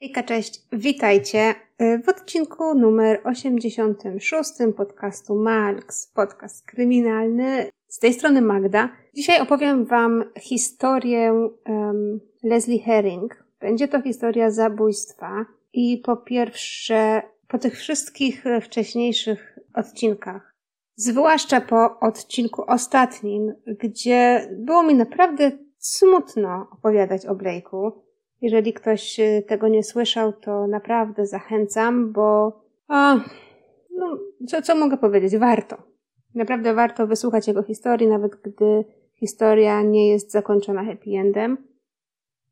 Hejka, cześć, witajcie w odcinku numer 86 podcastu Marks, podcast kryminalny. Z tej strony Magda. Dzisiaj opowiem Wam historię um, Leslie Herring. Będzie to historia zabójstwa i po pierwsze, po tych wszystkich wcześniejszych odcinkach, zwłaszcza po odcinku ostatnim, gdzie było mi naprawdę smutno opowiadać o Blake'u, jeżeli ktoś y, tego nie słyszał, to naprawdę zachęcam, bo o, no, co, co mogę powiedzieć? Warto. Naprawdę warto wysłuchać jego historii, nawet gdy historia nie jest zakończona happy endem.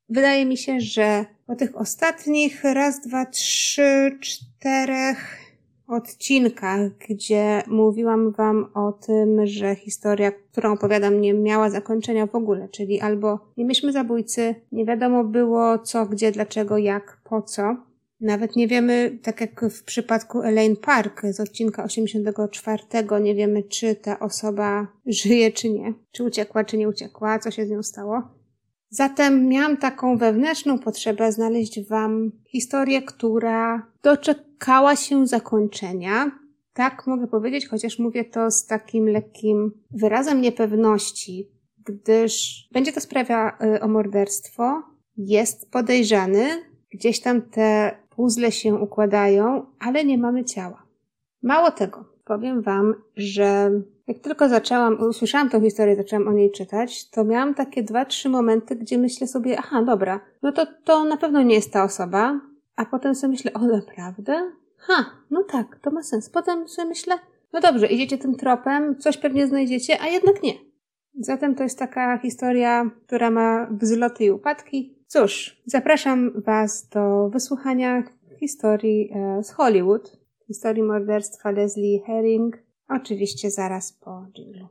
Wydaje mi się, że po tych ostatnich raz, dwa, trzy, czterech odcinkach, gdzie mówiłam Wam o tym, że historia, którą opowiadam, nie miała zakończenia w ogóle, czyli albo nie mieliśmy zabójcy, nie wiadomo było co, gdzie, dlaczego, jak, po co. Nawet nie wiemy, tak jak w przypadku Elaine Park z odcinka 84, nie wiemy, czy ta osoba żyje, czy nie, czy uciekła, czy nie uciekła, co się z nią stało. Zatem miałam taką wewnętrzną potrzebę znaleźć Wam historię, która doczekała się zakończenia. Tak mogę powiedzieć, chociaż mówię to z takim lekkim wyrazem niepewności, gdyż będzie to sprawia y, o morderstwo, jest podejrzany, gdzieś tam te puzzle się układają, ale nie mamy ciała. Mało tego, powiem Wam, że jak tylko zaczęłam, usłyszałam tą historię, zaczęłam o niej czytać, to miałam takie dwa, trzy momenty, gdzie myślę sobie, aha, dobra, no to to na pewno nie jest ta osoba, a potem sobie myślę, o naprawdę? Ha, no tak, to ma sens. Potem sobie myślę, no dobrze, idziecie tym tropem, coś pewnie znajdziecie, a jednak nie. Zatem to jest taka historia, która ma wzloty i upadki. Cóż, zapraszam Was do wysłuchania historii e, z Hollywood, historii morderstwa Leslie Herring, Oczywiście zaraz po dżinglu.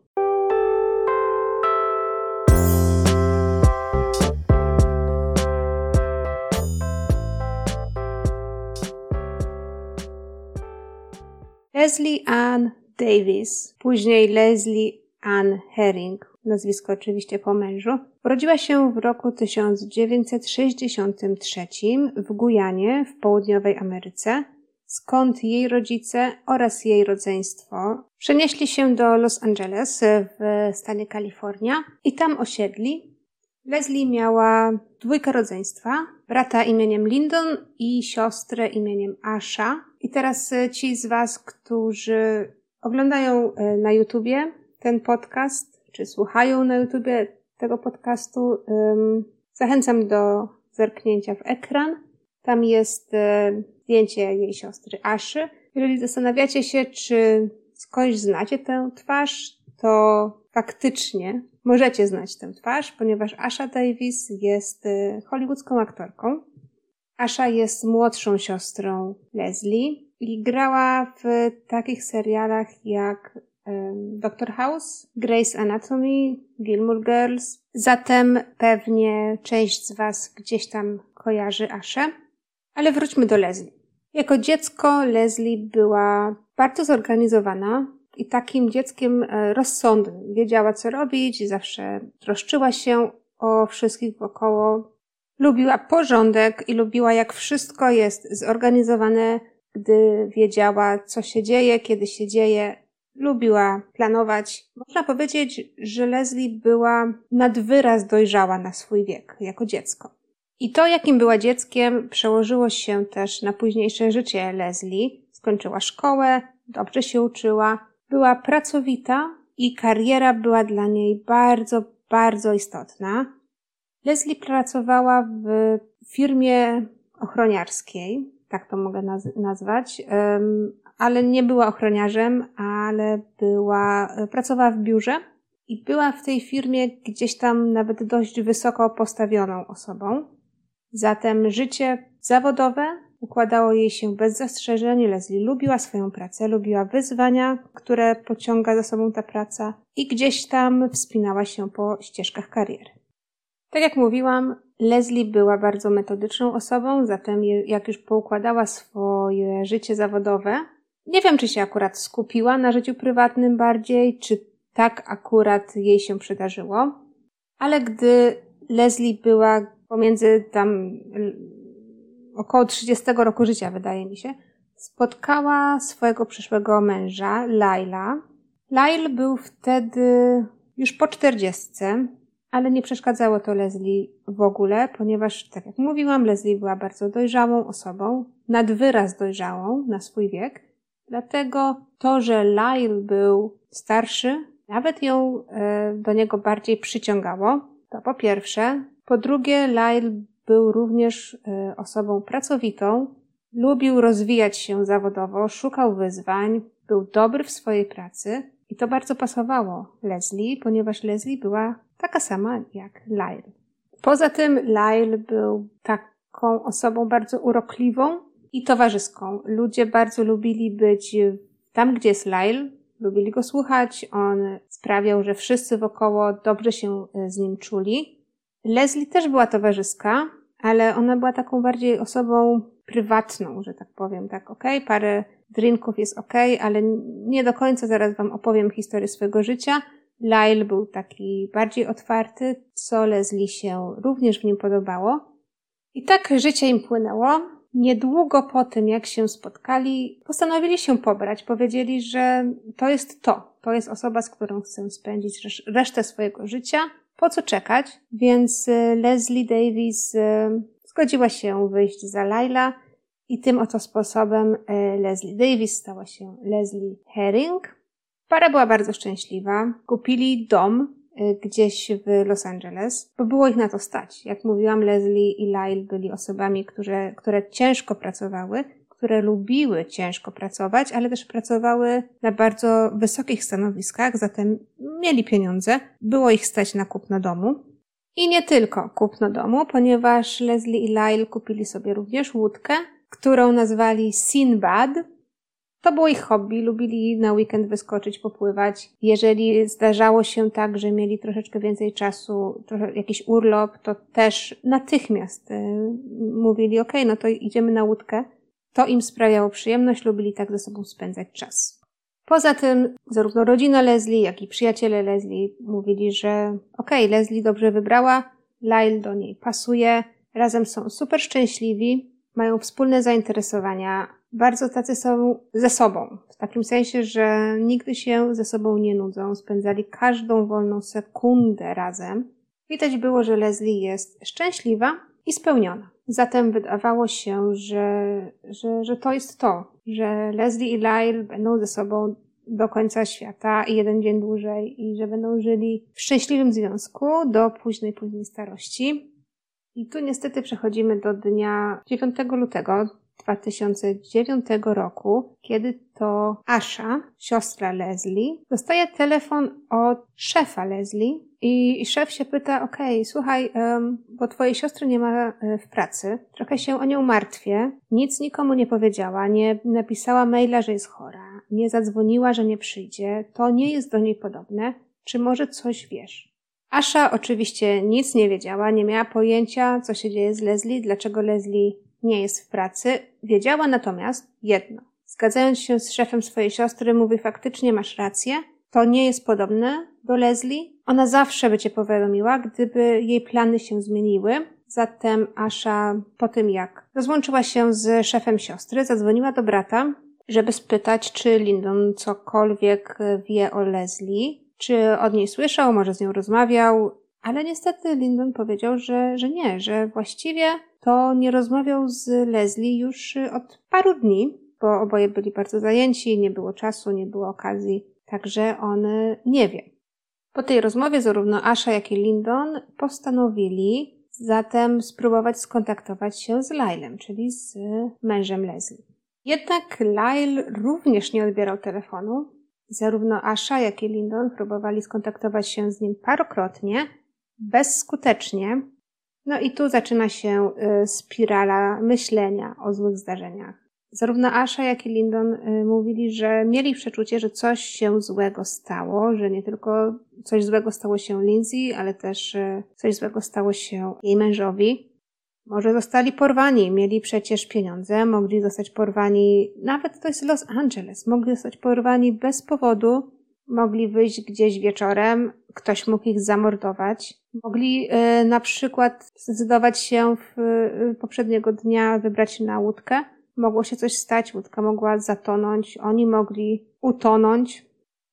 Leslie Ann Davis, później Leslie Ann Herring, nazwisko oczywiście po mężu, urodziła się w roku 1963 w Gujanie w południowej Ameryce skąd jej rodzice oraz jej rodzeństwo przenieśli się do Los Angeles w stanie Kalifornia i tam osiedli. Leslie miała dwójkę rodzeństwa, brata imieniem Lyndon i siostrę imieniem Asha. I teraz e, ci z Was, którzy oglądają e, na YouTubie ten podcast, czy słuchają na YouTubie tego podcastu, zachęcam do zerknięcia w ekran. Tam jest e, zdjęcie jej siostry Aszy. Jeżeli zastanawiacie się, czy skądś znacie tę twarz, to faktycznie możecie znać tę twarz, ponieważ Asha Davis jest y, hollywoodzką aktorką. Asha jest młodszą siostrą Leslie i grała w takich serialach jak Doctor House, Grey's Anatomy, Gilmore Girls. Zatem pewnie część z Was gdzieś tam kojarzy Aszę. Ale wróćmy do Leslie. Jako dziecko Leslie była bardzo zorganizowana i takim dzieckiem e, rozsądnym. Wiedziała, co robić, zawsze troszczyła się o wszystkich wokoło. Lubiła porządek i lubiła, jak wszystko jest zorganizowane, gdy wiedziała, co się dzieje, kiedy się dzieje. Lubiła planować. Można powiedzieć, że Leslie była nad wyraz dojrzała na swój wiek jako dziecko. I to, jakim była dzieckiem, przełożyło się też na późniejsze życie Leslie. Skończyła szkołę, dobrze się uczyła, była pracowita i kariera była dla niej bardzo, bardzo istotna. Leslie pracowała w firmie ochroniarskiej, tak to mogę naz- nazwać, um, ale nie była ochroniarzem, ale była, pracowała w biurze i była w tej firmie gdzieś tam nawet dość wysoko postawioną osobą. Zatem życie zawodowe układało jej się bez zastrzeżeń. Leslie lubiła swoją pracę, lubiła wyzwania, które pociąga za sobą ta praca i gdzieś tam wspinała się po ścieżkach kariery. Tak jak mówiłam, Leslie była bardzo metodyczną osobą, zatem jak już poukładała swoje życie zawodowe, nie wiem, czy się akurat skupiła na życiu prywatnym bardziej, czy tak akurat jej się przydarzyło, ale gdy Leslie była pomiędzy tam około 30 roku życia, wydaje mi się, spotkała swojego przyszłego męża, Laila. Lyle był wtedy już po czterdziestce, ale nie przeszkadzało to Leslie w ogóle, ponieważ, tak jak mówiłam, Leslie była bardzo dojrzałą osobą, nad wyraz dojrzałą na swój wiek. Dlatego to, że Lyle był starszy, nawet ją e, do niego bardziej przyciągało. To po pierwsze. Po drugie, Lyle był również e, osobą pracowitą, lubił rozwijać się zawodowo, szukał wyzwań, był dobry w swojej pracy i to bardzo pasowało Leslie, ponieważ Leslie była taka sama jak Lyle. Poza tym Lyle był taką osobą bardzo urokliwą i towarzyską. Ludzie bardzo lubili być tam, gdzie jest Lyle, lubili go słuchać. On sprawiał, że wszyscy wokoło dobrze się e, z nim czuli. Leslie też była towarzyska, ale ona była taką bardziej osobą prywatną, że tak powiem, tak, okej, okay, parę drinków jest okej, okay, ale nie do końca zaraz wam opowiem historię swojego życia. Lyle był taki bardziej otwarty, co Leslie się również w nim podobało. I tak życie im płynęło. Niedługo po tym, jak się spotkali, postanowili się pobrać. Powiedzieli, że to jest to. To jest osoba, z którą chcę spędzić resztę swojego życia. Po co czekać? Więc y, Leslie Davis y, zgodziła się wyjść za Laila i tym oto sposobem y, Leslie Davis stała się Leslie Herring. Para była bardzo szczęśliwa. Kupili dom gdzieś w Los Angeles, bo było ich na to stać. Jak mówiłam, Leslie i Lyle byli osobami, które, które ciężko pracowały, które lubiły ciężko pracować, ale też pracowały na bardzo wysokich stanowiskach, zatem mieli pieniądze, było ich stać na kupno domu. I nie tylko kupno domu, ponieważ Leslie i Lyle kupili sobie również łódkę, którą nazwali Sinbad, to było ich hobby, lubili na weekend wyskoczyć, popływać. Jeżeli zdarzało się tak, że mieli troszeczkę więcej czasu, trochę, jakiś urlop, to też natychmiast y, mówili, ok, no to idziemy na łódkę. To im sprawiało przyjemność, lubili tak ze sobą spędzać czas. Poza tym, zarówno rodzina Leslie, jak i przyjaciele Leslie mówili, że okej, okay, Leslie dobrze wybrała, Lyle do niej pasuje, razem są super szczęśliwi, mają wspólne zainteresowania, bardzo tacy są ze sobą. W takim sensie, że nigdy się ze sobą nie nudzą, spędzali każdą wolną sekundę razem. Widać było, że Leslie jest szczęśliwa i spełniona. Zatem wydawało się, że, że, że to jest to, że Leslie i Lyle będą ze sobą do końca świata i jeden dzień dłużej i że będą żyli w szczęśliwym związku do późnej, późnej starości. I tu niestety przechodzimy do dnia 9 lutego 2009 roku, kiedy to Asha, siostra Leslie, dostaje telefon od szefa Leslie i szef się pyta, okej, okay, słuchaj, um, bo twojej siostry nie ma e, w pracy, trochę się o nią martwię, nic nikomu nie powiedziała, nie napisała maila, że jest chora, nie zadzwoniła, że nie przyjdzie, to nie jest do niej podobne, czy może coś wiesz? Asha oczywiście nic nie wiedziała, nie miała pojęcia, co się dzieje z Leslie, dlaczego Leslie nie jest w pracy, wiedziała natomiast jedno. Zgadzając się z szefem swojej siostry, mówi faktycznie masz rację, to nie jest podobne do Leslie. Ona zawsze by cię powiadomiła, gdyby jej plany się zmieniły. Zatem Asha po tym jak rozłączyła się z szefem siostry, zadzwoniła do brata, żeby spytać, czy Lyndon cokolwiek wie o Leslie, czy od niej słyszał, może z nią rozmawiał, ale niestety Lyndon powiedział, że, że nie, że właściwie to nie rozmawiał z Leslie już y, od paru dni, bo oboje byli bardzo zajęci, nie było czasu, nie było okazji, także on y, nie wie. Po tej rozmowie zarówno Asha, jak i Lyndon postanowili zatem spróbować skontaktować się z Lylem, czyli z mężem Leslie. Jednak Lyle również nie odbierał telefonu. Zarówno Asha, jak i Lyndon próbowali skontaktować się z nim parokrotnie, bezskutecznie, no i tu zaczyna się y, spirala myślenia o złych zdarzeniach. Zarówno Asha, jak i Lyndon y, mówili, że mieli przeczucie, że coś się złego stało, że nie tylko coś złego stało się Lindsay, ale też y, coś złego stało się jej mężowi. Może zostali porwani, mieli przecież pieniądze, mogli zostać porwani, nawet to jest Los Angeles, mogli zostać porwani bez powodu, mogli wyjść gdzieś wieczorem, ktoś mógł ich zamordować. Mogli y, na przykład zdecydować się w, y, poprzedniego dnia wybrać na łódkę. Mogło się coś stać, łódka mogła zatonąć, oni mogli utonąć.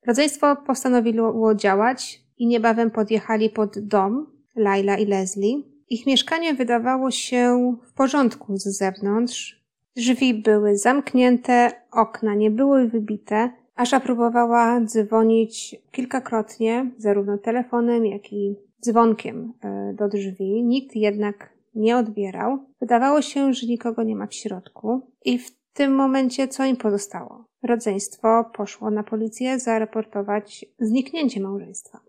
Rodzeństwo postanowiło działać i niebawem podjechali pod dom Laila i Leslie. Ich mieszkanie wydawało się w porządku z zewnątrz. Drzwi były zamknięte, okna nie były wybite. Asza próbowała dzwonić kilkakrotnie, zarówno telefonem, jak i dzwonkiem e, do drzwi. Nikt jednak nie odbierał. Wydawało się, że nikogo nie ma w środku. I w tym momencie co im pozostało? Rodzeństwo poszło na policję zaraportować zniknięcie małżeństwa.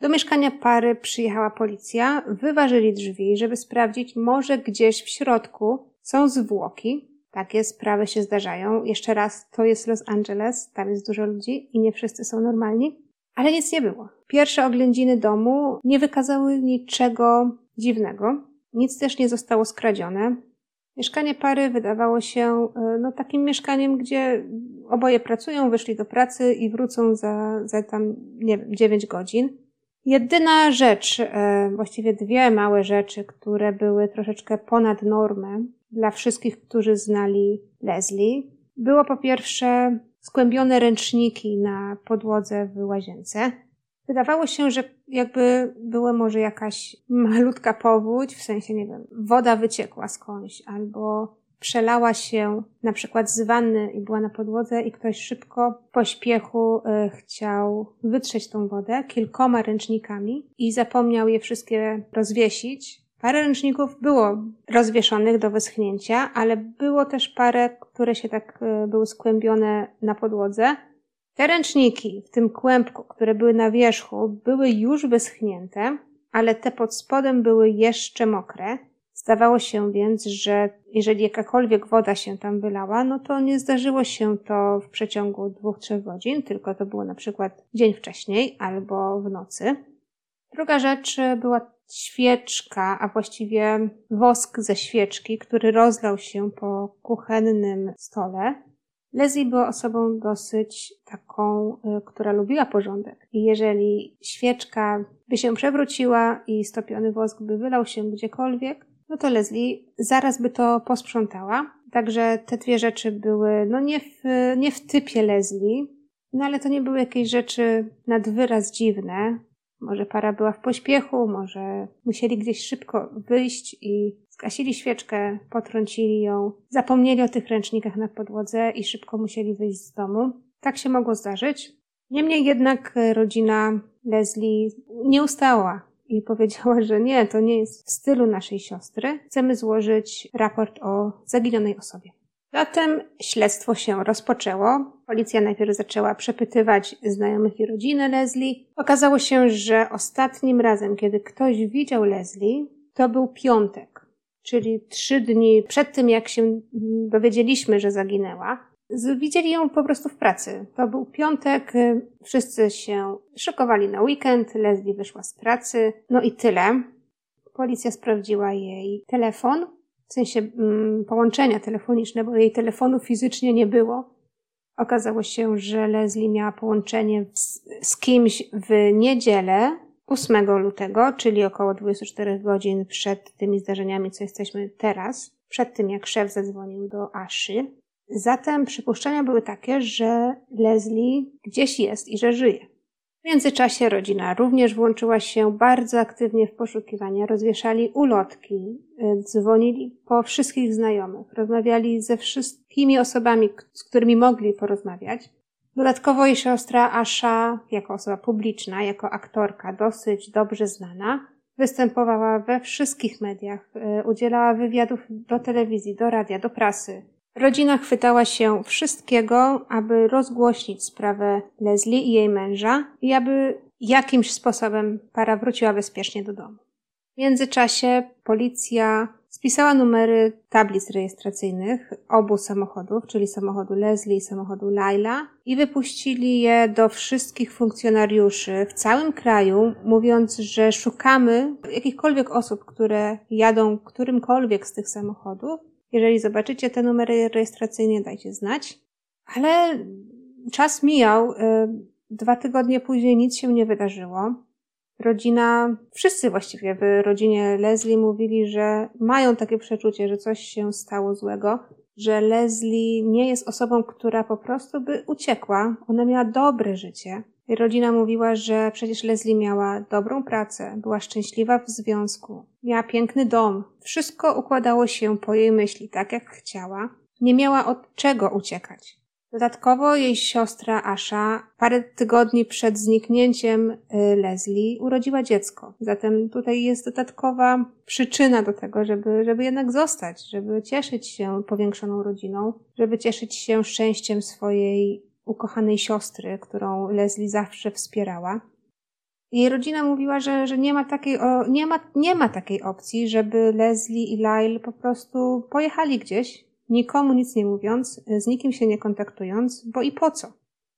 Do mieszkania pary przyjechała policja, wyważyli drzwi, żeby sprawdzić, może gdzieś w środku są zwłoki. Takie sprawy się zdarzają. Jeszcze raz, to jest Los Angeles, tam jest dużo ludzi i nie wszyscy są normalni. Ale nic nie było. Pierwsze oględziny domu nie wykazały niczego dziwnego. Nic też nie zostało skradzione. Mieszkanie pary wydawało się e, no, takim mieszkaniem, gdzie oboje pracują, wyszli do pracy i wrócą za, za tam, nie wiem, 9 godzin. Jedyna rzecz, e, właściwie dwie małe rzeczy, które były troszeczkę ponad normę dla wszystkich, którzy znali Leslie, było po pierwsze skłębione ręczniki na podłodze w łazience. Wydawało się, że jakby była może jakaś malutka powódź, w sensie, nie wiem, woda wyciekła skądś, albo przelała się na przykład z wanny i była na podłodze i ktoś szybko po śpiechu y, chciał wytrzeć tą wodę kilkoma ręcznikami i zapomniał je wszystkie rozwiesić. Parę ręczników było rozwieszonych do wyschnięcia, ale było też parę, które się tak y, były skłębione na podłodze. Te ręczniki w tym kłębku, które były na wierzchu, były już wyschnięte, ale te pod spodem były jeszcze mokre. Zdawało się więc, że jeżeli jakakolwiek woda się tam wylała, no to nie zdarzyło się to w przeciągu dwóch, trzech godzin, tylko to było na przykład dzień wcześniej albo w nocy. Druga rzecz była świeczka, a właściwie wosk ze świeczki, który rozlał się po kuchennym stole. Leslie była osobą dosyć taką, y, która lubiła porządek. I jeżeli świeczka by się przewróciła i stopiony wosk by wylał się gdziekolwiek, no to Leslie zaraz by to posprzątała. Także te dwie rzeczy były, no nie w, nie w typie Leslie, no ale to nie były jakieś rzeczy nad wyraz dziwne. Może para była w pośpiechu, może musieli gdzieś szybko wyjść i zgasili świeczkę, potrącili ją, zapomnieli o tych ręcznikach na podłodze i szybko musieli wyjść z domu. Tak się mogło zdarzyć. Niemniej jednak rodzina Leslie nie ustała i powiedziała, że nie, to nie jest w stylu naszej siostry. Chcemy złożyć raport o zaginionej osobie. Zatem śledztwo się rozpoczęło. Policja najpierw zaczęła przepytywać znajomych i rodziny Leslie. Okazało się, że ostatnim razem, kiedy ktoś widział Leslie, to był piątek, czyli trzy dni przed tym, jak się dowiedzieliśmy, że zaginęła. Widzieli ją po prostu w pracy. To był piątek, wszyscy się szykowali na weekend, Leslie wyszła z pracy, no i tyle. Policja sprawdziła jej telefon, w sensie mm, połączenia telefoniczne, bo jej telefonu fizycznie nie było. Okazało się, że Leslie miała połączenie z, z kimś w niedzielę 8 lutego, czyli około 24 godzin przed tymi zdarzeniami, co jesteśmy teraz, przed tym jak szef zadzwonił do Aszy. Zatem przypuszczenia były takie, że Leslie gdzieś jest i że żyje. W międzyczasie rodzina również włączyła się bardzo aktywnie w poszukiwania. Rozwieszali ulotki, y, dzwonili po wszystkich znajomych, rozmawiali ze wszystkimi osobami, z którymi mogli porozmawiać. Dodatkowo jej siostra Asha, jako osoba publiczna, jako aktorka dosyć dobrze znana, występowała we wszystkich mediach, y, udzielała wywiadów do telewizji, do radia, do prasy. Rodzina chwytała się wszystkiego, aby rozgłośnić sprawę Leslie i jej męża i aby jakimś sposobem para wróciła bezpiecznie do domu. W międzyczasie policja spisała numery tablic rejestracyjnych obu samochodów, czyli samochodu Leslie i samochodu Laila i wypuścili je do wszystkich funkcjonariuszy w całym kraju, mówiąc, że szukamy jakichkolwiek osób, które jadą którymkolwiek z tych samochodów jeżeli zobaczycie te numery rejestracyjne, dajcie znać. Ale czas mijał. Y, Dwa tygodnie później nic się nie wydarzyło. Rodzina, wszyscy właściwie w rodzinie Leslie mówili, że mają takie przeczucie, że coś się stało złego, że Leslie nie jest osobą, która po prostu by uciekła. Ona miała dobre życie. Rodzina mówiła, że przecież Leslie miała dobrą pracę, była szczęśliwa w związku, miała piękny dom. Wszystko układało się po jej myśli tak, jak chciała. Nie miała od czego uciekać. Dodatkowo jej siostra Asha parę tygodni przed zniknięciem y, Leslie urodziła dziecko. Zatem tutaj jest dodatkowa przyczyna do tego, żeby, żeby jednak zostać, żeby cieszyć się powiększoną rodziną, żeby cieszyć się szczęściem swojej ukochanej siostry, którą Leslie zawsze wspierała. Jej rodzina mówiła, że, że nie, ma takiej, o, nie, ma, nie ma takiej opcji, żeby Leslie i Lyle po prostu pojechali gdzieś, nikomu nic nie mówiąc, z nikim się nie kontaktując, bo i po co?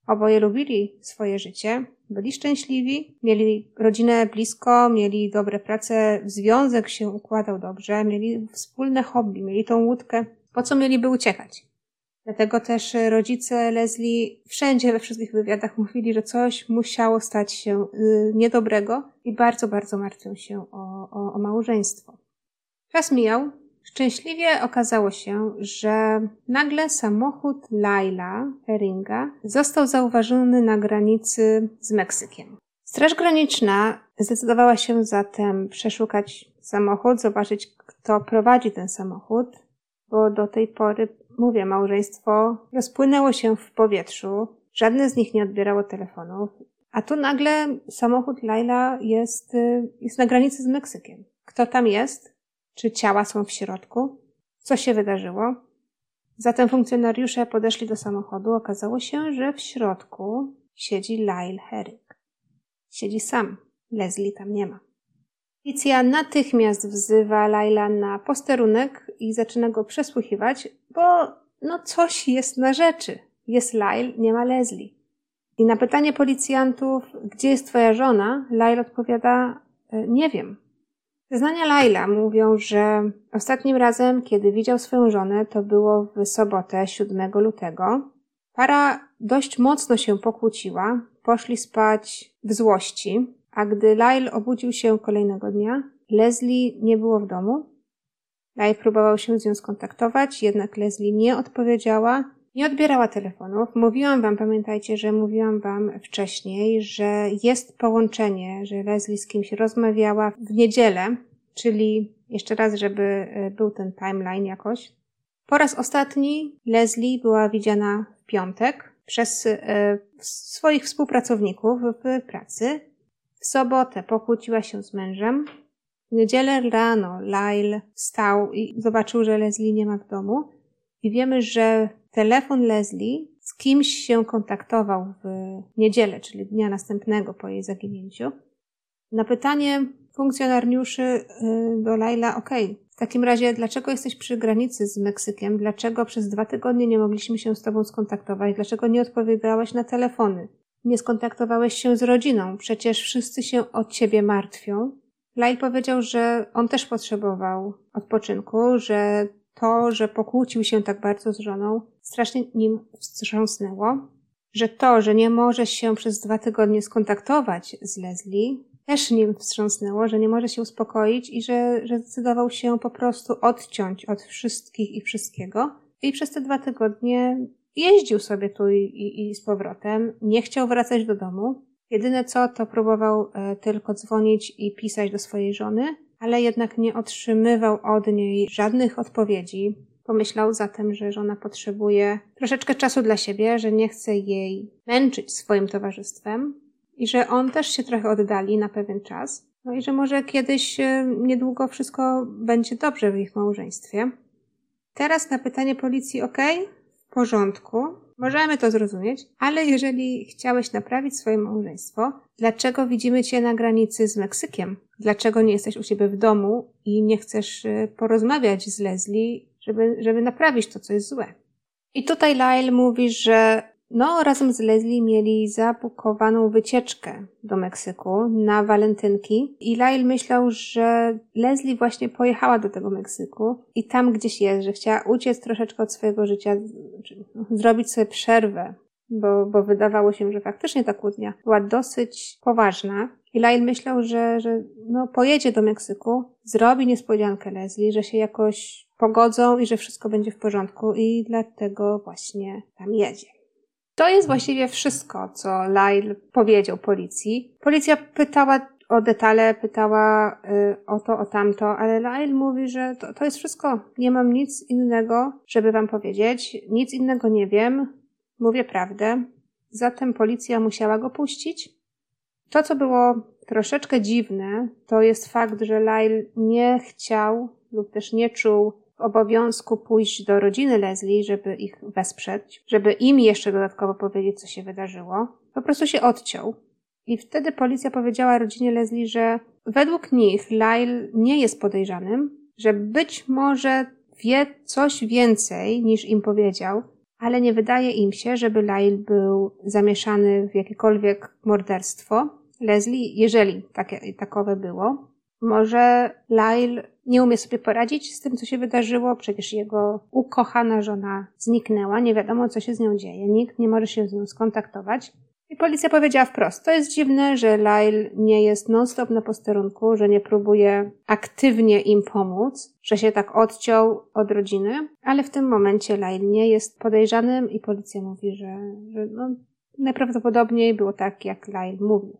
Oboje lubili swoje życie, byli szczęśliwi, mieli rodzinę blisko, mieli dobre prace, związek się układał dobrze, mieli wspólne hobby, mieli tą łódkę. Po co mieliby uciekać? Dlatego też rodzice Leslie wszędzie we wszystkich wywiadach mówili, że coś musiało stać się y, niedobrego i bardzo, bardzo martwią się o, o, o małżeństwo. Czas mijał. Szczęśliwie okazało się, że nagle samochód Laila Heringa został zauważony na granicy z Meksykiem. Straż Graniczna zdecydowała się zatem przeszukać samochód, zobaczyć, kto prowadzi ten samochód, bo do tej pory mówię, małżeństwo rozpłynęło się w powietrzu, żadne z nich nie odbierało telefonów, a tu nagle samochód Laila jest, y, jest na granicy z Meksykiem. Kto tam jest? Czy ciała są w środku? Co się wydarzyło? Zatem funkcjonariusze podeszli do samochodu. Okazało się, że w środku siedzi Lyle Herrick. Siedzi sam. Leslie tam nie ma. Policja natychmiast wzywa Laila na posterunek i zaczyna go przesłuchiwać, bo no coś jest na rzeczy. Jest Lyle, nie ma Leslie. I na pytanie policjantów, gdzie jest twoja żona, Lyle odpowiada, e, nie wiem. Zeznania Laila mówią, że ostatnim razem, kiedy widział swoją żonę, to było w sobotę 7 lutego. Para dość mocno się pokłóciła, poszli spać w złości, a gdy Lyle obudził się kolejnego dnia, Leslie nie było w domu. Lyle próbował się z nią skontaktować, jednak Leslie nie odpowiedziała, nie odbierała telefonów. Mówiłam wam, pamiętajcie, że mówiłam wam wcześniej, że jest połączenie, że Leslie z kimś rozmawiała w niedzielę, czyli jeszcze raz, żeby e, był ten timeline jakoś. Po raz ostatni Leslie była widziana w piątek przez e, swoich współpracowników w pracy w sobotę pokłóciła się z mężem. W niedzielę rano Lyle wstał i zobaczył, że Leslie nie ma w domu. I wiemy, że telefon Leslie z kimś się kontaktował w niedzielę, czyli dnia następnego po jej zaginięciu. Na pytanie funkcjonariuszy y, do Laila, okay, w takim razie dlaczego jesteś przy granicy z Meksykiem? Dlaczego przez dwa tygodnie nie mogliśmy się z tobą skontaktować? Dlaczego nie odpowiadałeś na telefony? Nie skontaktowałeś się z rodziną, przecież wszyscy się o ciebie martwią. Lyle powiedział, że on też potrzebował odpoczynku, że to, że pokłócił się tak bardzo z żoną, strasznie nim wstrząsnęło, że to, że nie może się przez dwa tygodnie skontaktować z Leslie, też nim wstrząsnęło, że nie może się uspokoić i że, że zdecydował się po prostu odciąć od wszystkich i wszystkiego. I przez te dwa tygodnie Jeździł sobie tu i, i, i z powrotem, nie chciał wracać do domu. Jedyne co, to próbował e, tylko dzwonić i pisać do swojej żony, ale jednak nie otrzymywał od niej żadnych odpowiedzi. Pomyślał zatem, że żona potrzebuje troszeczkę czasu dla siebie, że nie chce jej męczyć swoim towarzystwem i że on też się trochę oddali na pewien czas. No i że może kiedyś, e, niedługo wszystko będzie dobrze w ich małżeństwie. Teraz na pytanie policji, ok, porządku, możemy to zrozumieć, ale jeżeli chciałeś naprawić swoje małżeństwo, dlaczego widzimy cię na granicy z Meksykiem? Dlaczego nie jesteś u siebie w domu i nie chcesz y, porozmawiać z Leslie, żeby, żeby naprawić to, co jest złe? I tutaj Lyle mówi, że no, razem z Leslie mieli zabukowaną wycieczkę do Meksyku na walentynki i Lyle myślał, że Leslie właśnie pojechała do tego Meksyku i tam gdzieś jest, że chciała uciec troszeczkę od swojego życia, no, zrobić sobie przerwę bo, bo wydawało się, że faktycznie ta kłótnia była dosyć poważna. I Lyle myślał, że, że no, pojedzie do Meksyku, zrobi niespodziankę Leslie, że się jakoś pogodzą i że wszystko będzie w porządku i dlatego właśnie tam jedzie. To jest właściwie wszystko, co Lyle powiedział policji. Policja pytała o detale, pytała y, o to, o tamto, ale Lyle mówi, że to, to jest wszystko. Nie mam nic innego, żeby wam powiedzieć. Nic innego nie wiem. Mówię prawdę. Zatem policja musiała go puścić. To, co było troszeczkę dziwne, to jest fakt, że Lyle nie chciał lub też nie czuł obowiązku pójść do rodziny Leslie, żeby ich wesprzeć, żeby im jeszcze dodatkowo powiedzieć, co się wydarzyło. Po prostu się odciął. I wtedy policja powiedziała rodzinie Leslie, że według nich Lyle nie jest podejrzanym, że być może wie coś więcej niż im powiedział, ale nie wydaje im się, żeby Lyle był zamieszany w jakiekolwiek morderstwo. Leslie, jeżeli takie, takowe było, może Lyle nie umie sobie poradzić z tym, co się wydarzyło. Przecież jego ukochana żona zniknęła, nie wiadomo, co się z nią dzieje, nikt nie może się z nią skontaktować. I policja powiedziała wprost, to jest dziwne, że Lyle nie jest non-stop na posterunku, że nie próbuje aktywnie im pomóc, że się tak odciął od rodziny, ale w tym momencie Lyle nie jest podejrzanym i policja mówi, że, że no, najprawdopodobniej było tak, jak Lyle mówił.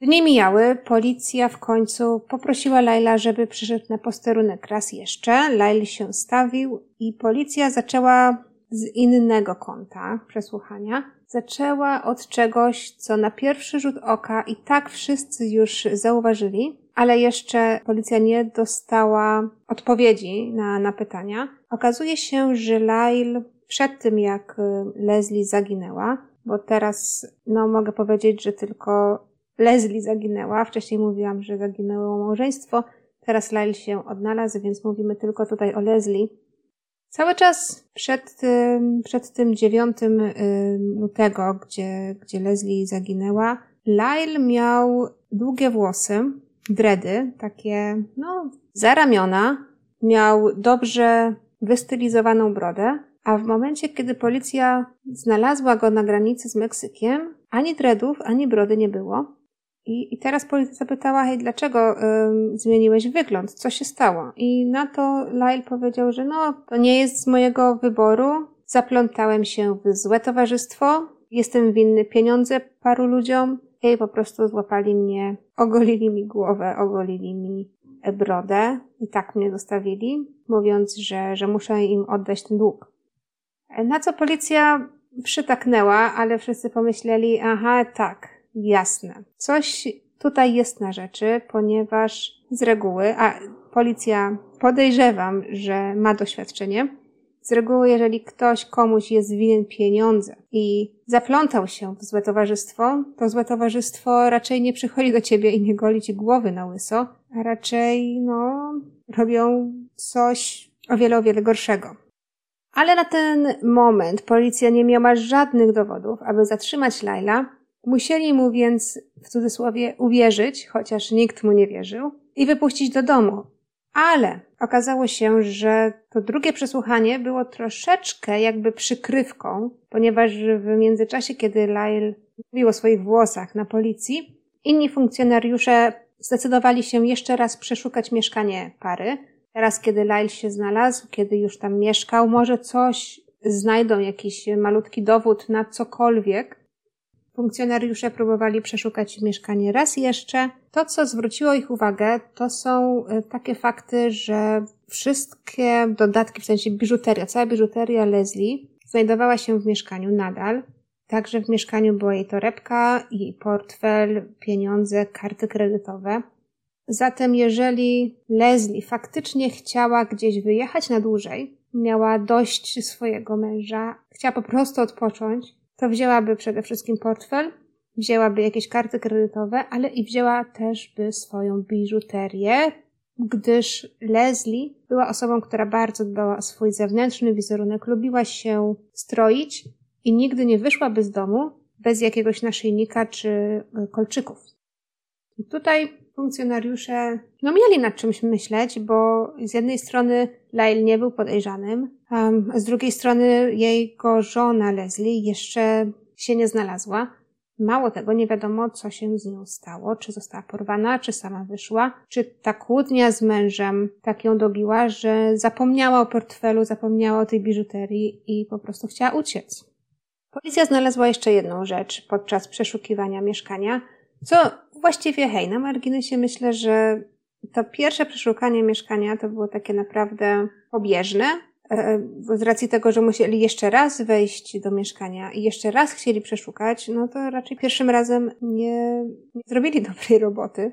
Dni mijały, policja w końcu poprosiła Laila, żeby przyszedł na posterunek raz jeszcze. Lail się stawił i policja zaczęła z innego kąta przesłuchania. Zaczęła od czegoś, co na pierwszy rzut oka i tak wszyscy już zauważyli, ale jeszcze policja nie dostała odpowiedzi na, na pytania. Okazuje się, że Lail przed tym, jak Leslie zaginęła, bo teraz, no, mogę powiedzieć, że tylko Leslie zaginęła. Wcześniej mówiłam, że zaginęło małżeństwo. Teraz Lyle się odnalazł, więc mówimy tylko tutaj o Leslie. Cały czas przed tym, przed tym 9 lutego, gdzie, gdzie Leslie zaginęła, Lyle miał długie włosy, dredy, takie, no, za ramiona. Miał dobrze wystylizowaną brodę, a w momencie, kiedy policja znalazła go na granicy z Meksykiem, ani dreadów, ani brody nie było. I, I teraz policja zapytała, hej, dlaczego ym, zmieniłeś wygląd? Co się stało? I na to Lyle powiedział, że no, to nie jest z mojego wyboru. Zaplątałem się w złe towarzystwo. Jestem winny pieniądze paru ludziom. I po prostu złapali mnie, ogolili mi głowę, ogolili mi brodę i tak mnie zostawili, mówiąc, że, że muszę im oddać ten dług. Na co policja przytaknęła, ale wszyscy pomyśleli, aha, tak, jasne. Coś tutaj jest na rzeczy, ponieważ z reguły, a policja podejrzewam, że ma doświadczenie, z reguły, jeżeli ktoś komuś jest winien pieniądze i zaplątał się w złe towarzystwo, to złe towarzystwo raczej nie przychodzi do ciebie i nie goli ci głowy na łyso, a raczej, no, robią coś o wiele, o wiele gorszego. Ale na ten moment policja nie miała żadnych dowodów, aby zatrzymać Laila, Musieli mu więc, w cudzysłowie, uwierzyć, chociaż nikt mu nie wierzył, i wypuścić do domu. Ale okazało się, że to drugie przesłuchanie było troszeczkę jakby przykrywką, ponieważ w międzyczasie, kiedy Lyle mówił o swoich włosach na policji, inni funkcjonariusze zdecydowali się jeszcze raz przeszukać mieszkanie pary. Teraz, kiedy Lyle się znalazł, kiedy już tam mieszkał, może coś znajdą, jakiś malutki dowód na cokolwiek, Funkcjonariusze próbowali przeszukać mieszkanie raz jeszcze. To, co zwróciło ich uwagę, to są e, takie fakty, że wszystkie dodatki, w sensie biżuteria, cała biżuteria Leslie znajdowała się w mieszkaniu nadal. Także w mieszkaniu była jej torebka, jej portfel, pieniądze, karty kredytowe. Zatem jeżeli Leslie faktycznie chciała gdzieś wyjechać na dłużej, miała dość swojego męża, chciała po prostu odpocząć, to wzięłaby przede wszystkim portfel, wzięłaby jakieś karty kredytowe, ale i wzięła też by swoją biżuterię, gdyż Leslie była osobą, która bardzo dbała o swój zewnętrzny wizerunek, lubiła się stroić i nigdy nie wyszłaby z domu bez jakiegoś naszyjnika czy kolczyków. I tutaj funkcjonariusze no mieli nad czymś myśleć, bo z jednej strony Lyle nie był podejrzanym, z drugiej strony jego żona Leslie jeszcze się nie znalazła. Mało tego, nie wiadomo, co się z nią stało, czy została porwana, czy sama wyszła, czy ta kłótnia z mężem tak ją dobiła, że zapomniała o portfelu, zapomniała o tej biżuterii i po prostu chciała uciec. Policja znalazła jeszcze jedną rzecz podczas przeszukiwania mieszkania, co właściwie hej, na marginesie myślę, że to pierwsze przeszukanie mieszkania to było takie naprawdę pobieżne, e, z racji tego, że musieli jeszcze raz wejść do mieszkania i jeszcze raz chcieli przeszukać, no to raczej pierwszym razem nie, nie zrobili dobrej roboty.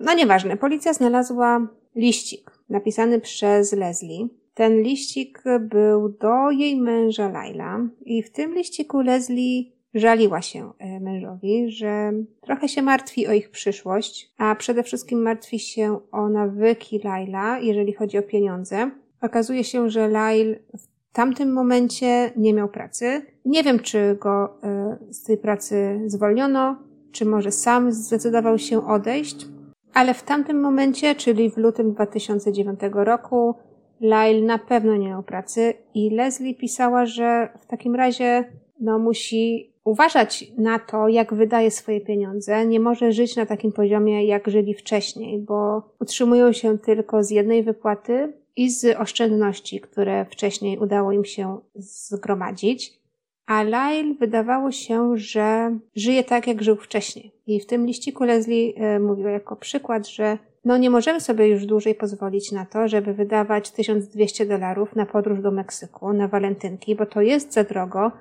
No nieważne, policja znalazła liścik napisany przez Leslie. Ten liścik był do jej męża Laila i w tym liściku Leslie żaliła się e, mężowi, że trochę się martwi o ich przyszłość, a przede wszystkim martwi się o nawyki Laila, jeżeli chodzi o pieniądze. Okazuje się, że Lail w tamtym momencie nie miał pracy. Nie wiem, czy go e, z tej pracy zwolniono, czy może sam zdecydował się odejść, ale w tamtym momencie, czyli w lutym 2009 roku, Lyle na pewno nie miał pracy i Leslie pisała, że w takim razie no, musi uważać na to, jak wydaje swoje pieniądze, nie może żyć na takim poziomie, jak żyli wcześniej, bo utrzymują się tylko z jednej wypłaty i z oszczędności, które wcześniej udało im się zgromadzić. A Lyle wydawało się, że żyje tak, jak żył wcześniej. I w tym liściku Leslie e, mówiła jako przykład, że no nie możemy sobie już dłużej pozwolić na to, żeby wydawać 1200 dolarów na podróż do Meksyku, na walentynki, bo to jest za drogo.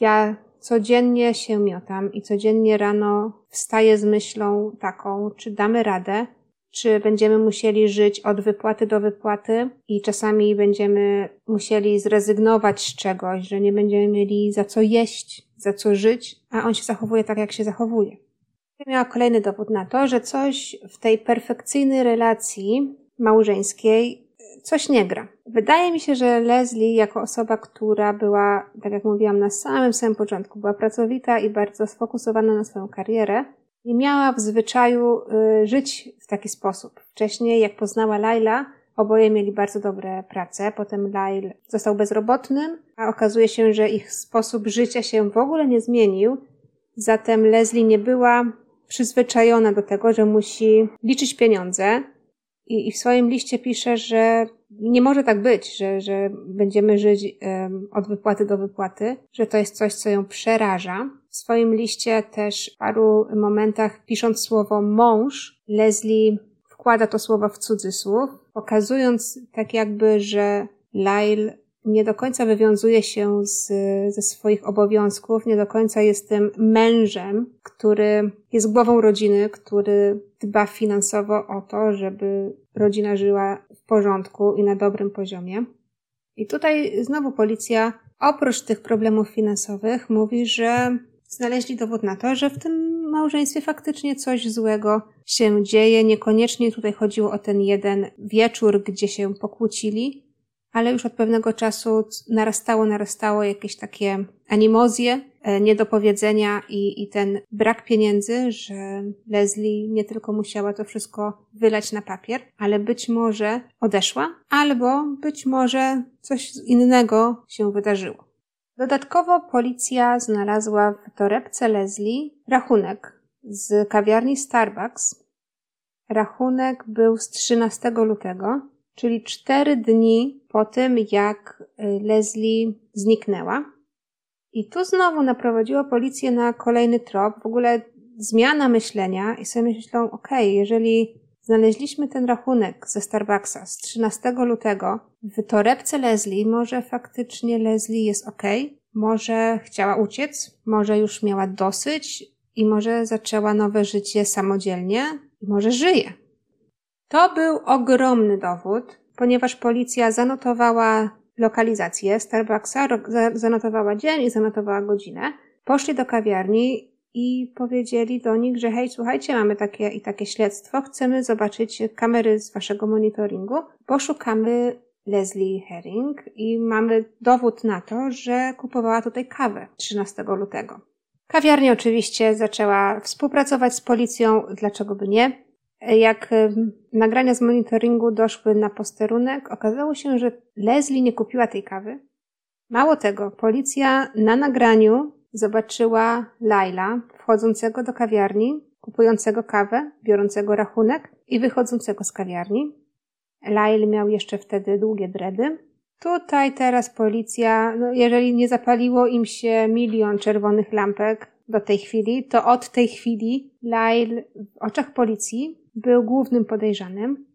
Ja codziennie się miotam i codziennie rano wstaję z myślą taką, czy damy radę, czy będziemy musieli żyć od wypłaty do wypłaty i czasami będziemy musieli zrezygnować z czegoś, że nie będziemy mieli za co jeść, za co żyć, a on się zachowuje tak, jak się zachowuje. Miała kolejny dowód na to, że coś w tej perfekcyjnej relacji małżeńskiej coś nie gra. Wydaje mi się, że Leslie, jako osoba, która była, tak jak mówiłam na samym samym początku, była pracowita i bardzo sfokusowana na swoją karierę, nie miała w zwyczaju y, żyć w taki sposób. Wcześniej, jak poznała Laila, oboje mieli bardzo dobre prace. Potem Lail został bezrobotnym, a okazuje się, że ich sposób życia się w ogóle nie zmienił. Zatem Leslie nie była przyzwyczajona do tego, że musi liczyć pieniądze, i, i w swoim liście pisze, że nie może tak być, że, że będziemy żyć um, od wypłaty do wypłaty, że to jest coś, co ją przeraża. W swoim liście też w paru momentach, pisząc słowo mąż, Leslie wkłada to słowo w cudzysłów, pokazując tak jakby, że Lyle nie do końca wywiązuje się z, ze swoich obowiązków, nie do końca jest tym mężem, który jest głową rodziny, który dba finansowo o to, żeby rodzina żyła w porządku i na dobrym poziomie. I tutaj znowu policja, oprócz tych problemów finansowych, mówi, że znaleźli dowód na to, że w tym małżeństwie faktycznie coś złego się dzieje. Niekoniecznie tutaj chodziło o ten jeden wieczór, gdzie się pokłócili, ale już od pewnego czasu narastało, narastało jakieś takie animozje, e, niedopowiedzenia i, i ten brak pieniędzy, że Leslie nie tylko musiała to wszystko wylać na papier, ale być może odeszła, albo być może coś innego się wydarzyło. Dodatkowo policja znalazła w torebce Leslie rachunek z kawiarni Starbucks. Rachunek był z 13 lutego czyli cztery dni po tym, jak y, Leslie zniknęła. I tu znowu naprowadziła policję na kolejny trop, w ogóle zmiana myślenia i sobie myślą, ok, jeżeli znaleźliśmy ten rachunek ze Starbucksa z 13 lutego w torebce Leslie, może faktycznie Leslie jest ok, może chciała uciec, może już miała dosyć i może zaczęła nowe życie samodzielnie, może żyje. To był ogromny dowód, ponieważ policja zanotowała lokalizację Starbucksa, zanotowała dzień i zanotowała godzinę. Poszli do kawiarni i powiedzieli do nich, że hej, słuchajcie, mamy takie i takie śledztwo, chcemy zobaczyć kamery z waszego monitoringu. Poszukamy Leslie Herring i mamy dowód na to, że kupowała tutaj kawę 13 lutego. Kawiarnia oczywiście zaczęła współpracować z policją, dlaczego by nie. Jak nagrania z monitoringu doszły na posterunek, okazało się, że Leslie nie kupiła tej kawy. Mało tego, policja na nagraniu zobaczyła Laila wchodzącego do kawiarni, kupującego kawę, biorącego rachunek i wychodzącego z kawiarni. Lail miał jeszcze wtedy długie dredy. Tutaj teraz policja, no jeżeli nie zapaliło im się milion czerwonych lampek do tej chwili, to od tej chwili Lail w oczach policji był głównym podejrzanym.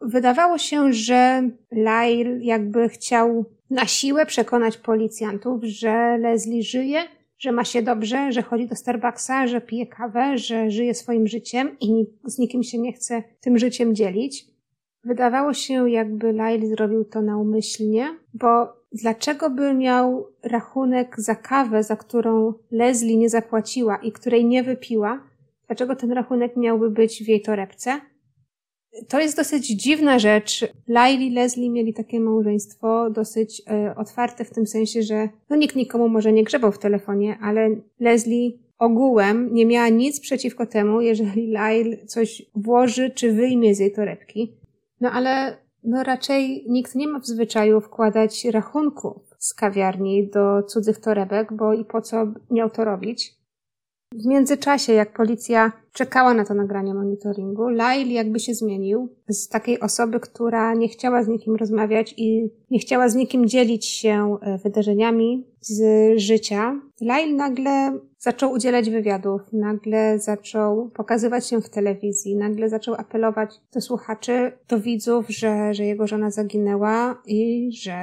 Wydawało się, że Lail jakby chciał na siłę przekonać policjantów, że Leslie żyje, że ma się dobrze, że chodzi do Starbucksa, że pije kawę, że żyje swoim życiem i z nikim się nie chce tym życiem dzielić. Wydawało się, jakby Lyle zrobił to naumyślnie, bo dlaczego by miał rachunek za kawę, za którą Leslie nie zapłaciła i której nie wypiła? Dlaczego ten rachunek miałby być w jej torebce? To jest dosyć dziwna rzecz. Lyle i Leslie mieli takie małżeństwo dosyć e, otwarte w tym sensie, że no nikt nikomu może nie grzebał w telefonie, ale Leslie ogółem nie miała nic przeciwko temu, jeżeli Lyle coś włoży czy wyjmie z jej torebki. No ale no raczej nikt nie ma w zwyczaju wkładać rachunków z kawiarni do cudzych torebek, bo i po co miał to robić. W międzyczasie, jak policja czekała na to nagranie monitoringu, Lyle jakby się zmienił z takiej osoby, która nie chciała z nikim rozmawiać i nie chciała z nikim dzielić się e, wydarzeniami z życia. Lyle nagle zaczął udzielać wywiadów, nagle zaczął pokazywać się w telewizji, nagle zaczął apelować do słuchaczy, do widzów, że, że jego żona zaginęła i że,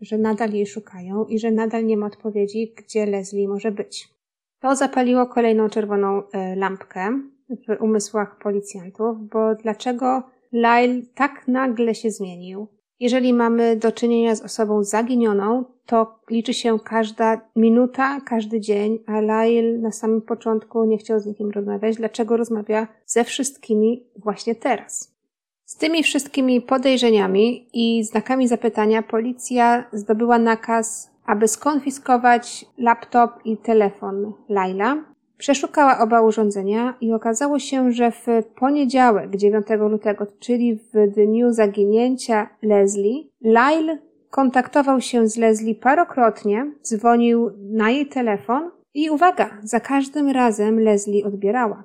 że nadal jej szukają i że nadal nie ma odpowiedzi, gdzie Leslie może być. To zapaliło kolejną czerwoną e, lampkę w umysłach policjantów, bo dlaczego Lyle tak nagle się zmienił? Jeżeli mamy do czynienia z osobą zaginioną, to liczy się każda minuta, każdy dzień, a Lyle na samym początku nie chciał z nikim rozmawiać. Dlaczego rozmawia ze wszystkimi właśnie teraz? Z tymi wszystkimi podejrzeniami i znakami zapytania policja zdobyła nakaz aby skonfiskować laptop i telefon Laila. Przeszukała oba urządzenia i okazało się, że w poniedziałek 9 lutego, czyli w dniu zaginięcia Leslie, Lyle kontaktował się z Leslie parokrotnie, dzwonił na jej telefon i uwaga, za każdym razem Leslie odbierała.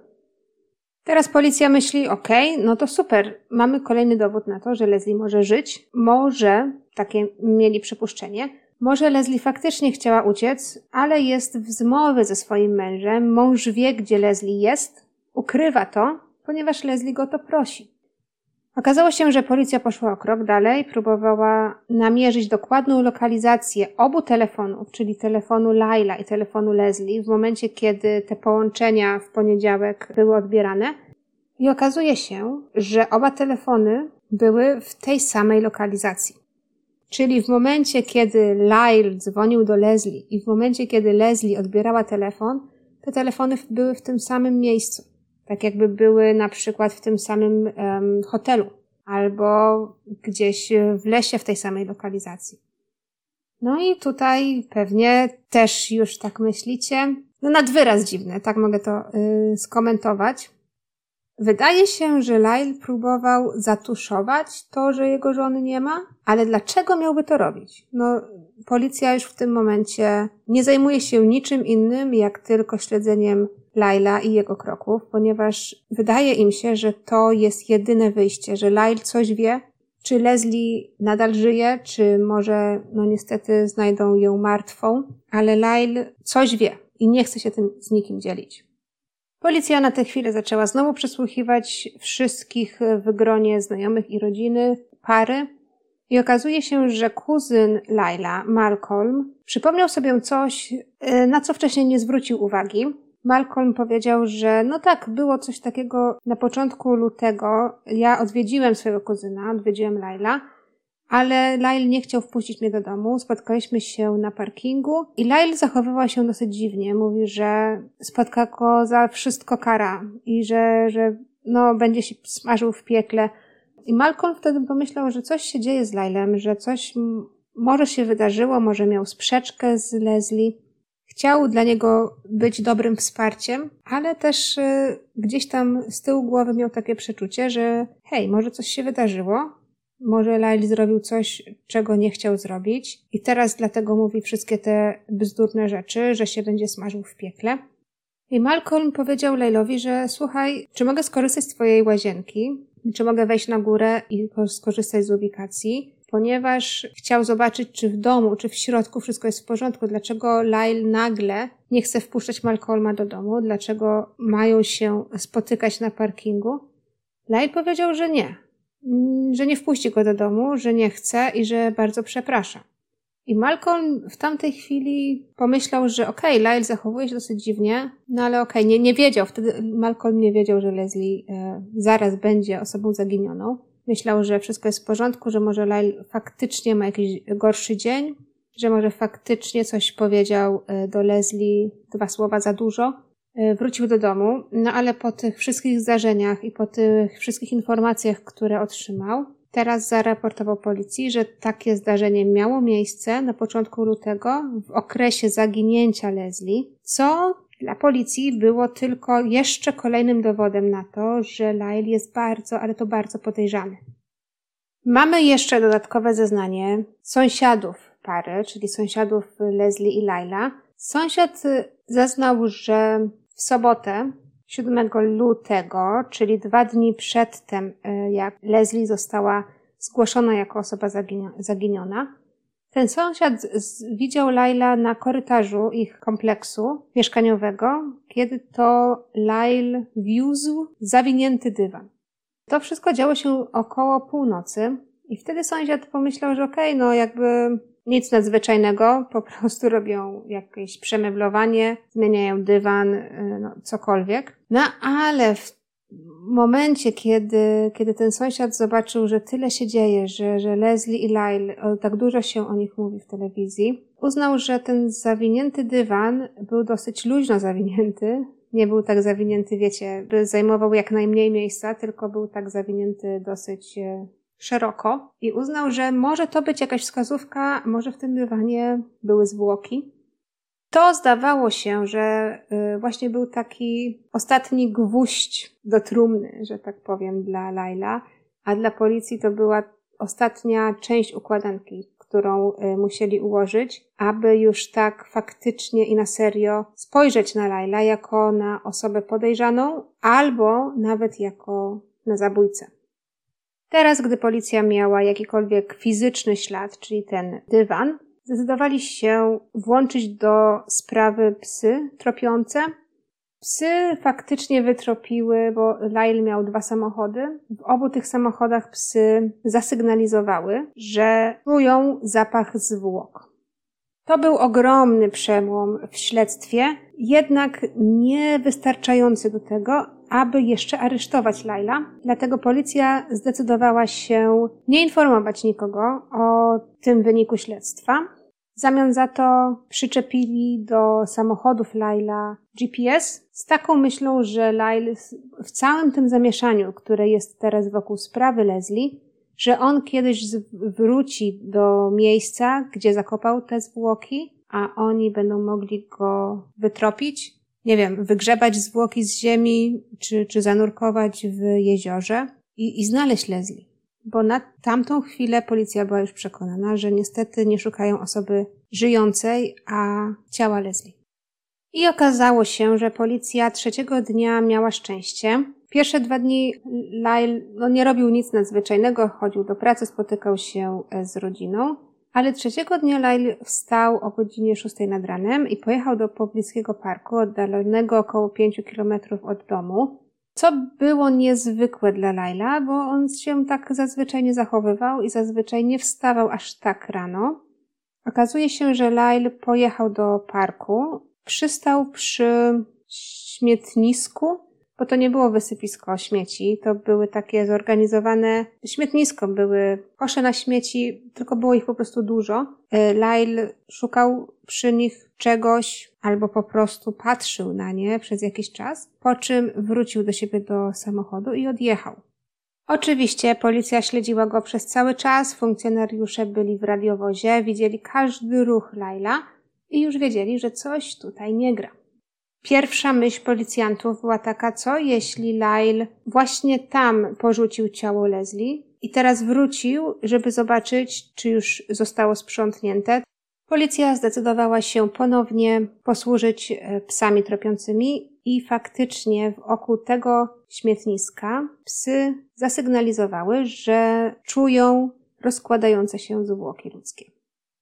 Teraz policja myśli, okay, no to super, mamy kolejny dowód na to, że Leslie może żyć, może, takie mieli przypuszczenie, może Leslie faktycznie chciała uciec, ale jest w zmowie ze swoim mężem. Mąż wie, gdzie Leslie jest, ukrywa to, ponieważ Leslie go to prosi. Okazało się, że policja poszła o krok dalej, próbowała namierzyć dokładną lokalizację obu telefonów, czyli telefonu Laila i telefonu Leslie, w momencie, kiedy te połączenia w poniedziałek były odbierane. I okazuje się, że oba telefony były w tej samej lokalizacji. Czyli w momencie, kiedy Lyle dzwonił do Leslie i w momencie, kiedy Leslie odbierała telefon, te telefony były w tym samym miejscu. Tak jakby były na przykład w tym samym um, hotelu albo gdzieś w lesie w tej samej lokalizacji. No i tutaj pewnie też już tak myślicie. No nad wyraz dziwne, tak mogę to y, skomentować. Wydaje się, że Lyle próbował zatuszować to, że jego żony nie ma, ale dlaczego miałby to robić? No, policja już w tym momencie nie zajmuje się niczym innym, jak tylko śledzeniem Laila i jego kroków, ponieważ wydaje im się, że to jest jedyne wyjście, że Lyle coś wie, czy Leslie nadal żyje, czy może, no niestety, znajdą ją martwą, ale Lyle coś wie i nie chce się tym z nikim dzielić. Policja na tę chwilę zaczęła znowu przesłuchiwać wszystkich w gronie znajomych i rodziny pary i okazuje się, że kuzyn Laila, Malcolm, przypomniał sobie coś, e, na co wcześniej nie zwrócił uwagi. Malcolm powiedział, że no tak, było coś takiego na początku lutego. Ja odwiedziłem swojego kuzyna, odwiedziłem Laila ale Lyle nie chciał wpuścić mnie do domu. Spotkaliśmy się na parkingu i Lyle zachowywał się dosyć dziwnie. Mówi, że spotka go za wszystko kara i że, że no, będzie się smażył w piekle. I Malcolm wtedy pomyślał, że coś się dzieje z Lylem, że coś może się wydarzyło, może miał sprzeczkę z Leslie. chciał dla niego być dobrym wsparciem, ale też y, gdzieś tam z tyłu głowy miał takie przeczucie, że hej, może coś się wydarzyło, może Lyle zrobił coś, czego nie chciał zrobić i teraz dlatego mówi wszystkie te bzdurne rzeczy, że się będzie smażył w piekle. I Malcolm powiedział Lyle'owi, że słuchaj, czy mogę skorzystać z twojej łazienki? Czy mogę wejść na górę i skorzystać z ubikacji? Ponieważ chciał zobaczyć, czy w domu, czy w środku wszystko jest w porządku. Dlaczego Lyle nagle nie chce wpuszczać Malcolma do domu? Dlaczego mają się spotykać na parkingu? Lyle powiedział, że nie. Że nie wpuści go do domu, że nie chce i że bardzo przeprasza. I Malcolm w tamtej chwili pomyślał, że okej, okay, Lyle zachowuje się dosyć dziwnie, no ale okej, okay, nie, nie wiedział, wtedy Malcolm nie wiedział, że Leslie e, zaraz będzie osobą zaginioną. Myślał, że wszystko jest w porządku, że może Lyle faktycznie ma jakiś gorszy dzień, że może faktycznie coś powiedział e, do Leslie, dwa słowa za dużo. E, wrócił do domu, no ale po tych wszystkich zdarzeniach i po tych wszystkich informacjach, które otrzymał, Teraz zaraportował policji, że takie zdarzenie miało miejsce na początku lutego w okresie zaginięcia Leslie, co dla policji było tylko jeszcze kolejnym dowodem na to, że Lyle jest bardzo, ale to bardzo podejrzany. Mamy jeszcze dodatkowe zeznanie sąsiadów pary, czyli sąsiadów Leslie i Laila. Sąsiad zeznał, że w sobotę 7 lutego, czyli dwa dni przedtem, e, jak Leslie została zgłoszona jako osoba zaginiona, ten sąsiad widział Laila na korytarzu ich kompleksu mieszkaniowego, kiedy to Lail wiózł zawinięty dywan. To wszystko działo się około północy i wtedy sąsiad pomyślał, że okej, okay, no jakby nic nadzwyczajnego, po prostu robią jakieś przemeblowanie, zmieniają dywan, y, no, cokolwiek. No ale w momencie, kiedy, kiedy ten sąsiad zobaczył, że tyle się dzieje, że, że Leslie i Lyle, tak dużo się o nich mówi w telewizji, uznał, że ten zawinięty dywan był dosyć luźno zawinięty. Nie był tak zawinięty, wiecie, by zajmował jak najmniej miejsca, tylko był tak zawinięty dosyć e, szeroko i uznał, że może to być jakaś wskazówka, może w tym dywanie były zwłoki. To zdawało się, że y, właśnie był taki ostatni gwóźdź do trumny, że tak powiem, dla Laila, a dla policji to była ostatnia część układanki, którą y, musieli ułożyć, aby już tak faktycznie i na serio spojrzeć na Laila jako na osobę podejrzaną albo nawet jako na zabójcę. Teraz, gdy policja miała jakikolwiek fizyczny ślad, czyli ten dywan, zdecydowali się włączyć do sprawy psy tropiące. Psy faktycznie wytropiły, bo Lyle miał dwa samochody. W obu tych samochodach psy zasygnalizowały, że czują zapach zwłok. To był ogromny przełom w śledztwie, jednak niewystarczający do tego, aby jeszcze aresztować Laila. Dlatego policja zdecydowała się nie informować nikogo o tym wyniku śledztwa. W zamian za to przyczepili do samochodów Laila GPS z taką myślą, że Lyle w całym tym zamieszaniu, które jest teraz wokół sprawy Leslie, że on kiedyś wróci do miejsca, gdzie zakopał te zwłoki, a oni będą mogli go wytropić, nie wiem, wygrzebać zwłoki z ziemi, czy, czy zanurkować w jeziorze i, i znaleźć Leslie. Bo na tamtą chwilę policja była już przekonana, że niestety nie szukają osoby żyjącej, a ciała Leslie. I okazało się, że policja trzeciego dnia miała szczęście. Pierwsze dwa dni Lyle no, nie robił nic nadzwyczajnego, chodził do pracy, spotykał się z rodziną, ale trzeciego dnia Lyle wstał o godzinie 6 nad ranem i pojechał do pobliskiego parku, oddalonego około 5 kilometrów od domu, co było niezwykłe dla Laila, bo on się tak zazwyczaj nie zachowywał i zazwyczaj nie wstawał aż tak rano. Okazuje się, że Lyle pojechał do parku, przystał przy śmietnisku, bo to nie było wysypisko śmieci, to były takie zorganizowane śmietnisko, były kosze na śmieci, tylko było ich po prostu dużo. E, Lyle szukał przy nich czegoś albo po prostu patrzył na nie przez jakiś czas, po czym wrócił do siebie do samochodu i odjechał. Oczywiście policja śledziła go przez cały czas, funkcjonariusze byli w radiowozie, widzieli każdy ruch Laila i już wiedzieli, że coś tutaj nie gra. Pierwsza myśl policjantów była taka, co jeśli Lyle właśnie tam porzucił ciało Leslie i teraz wrócił, żeby zobaczyć, czy już zostało sprzątnięte. Policja zdecydowała się ponownie posłużyć e, psami tropiącymi i faktycznie w oku tego śmietniska psy zasygnalizowały, że czują rozkładające się zwłoki ludzkie.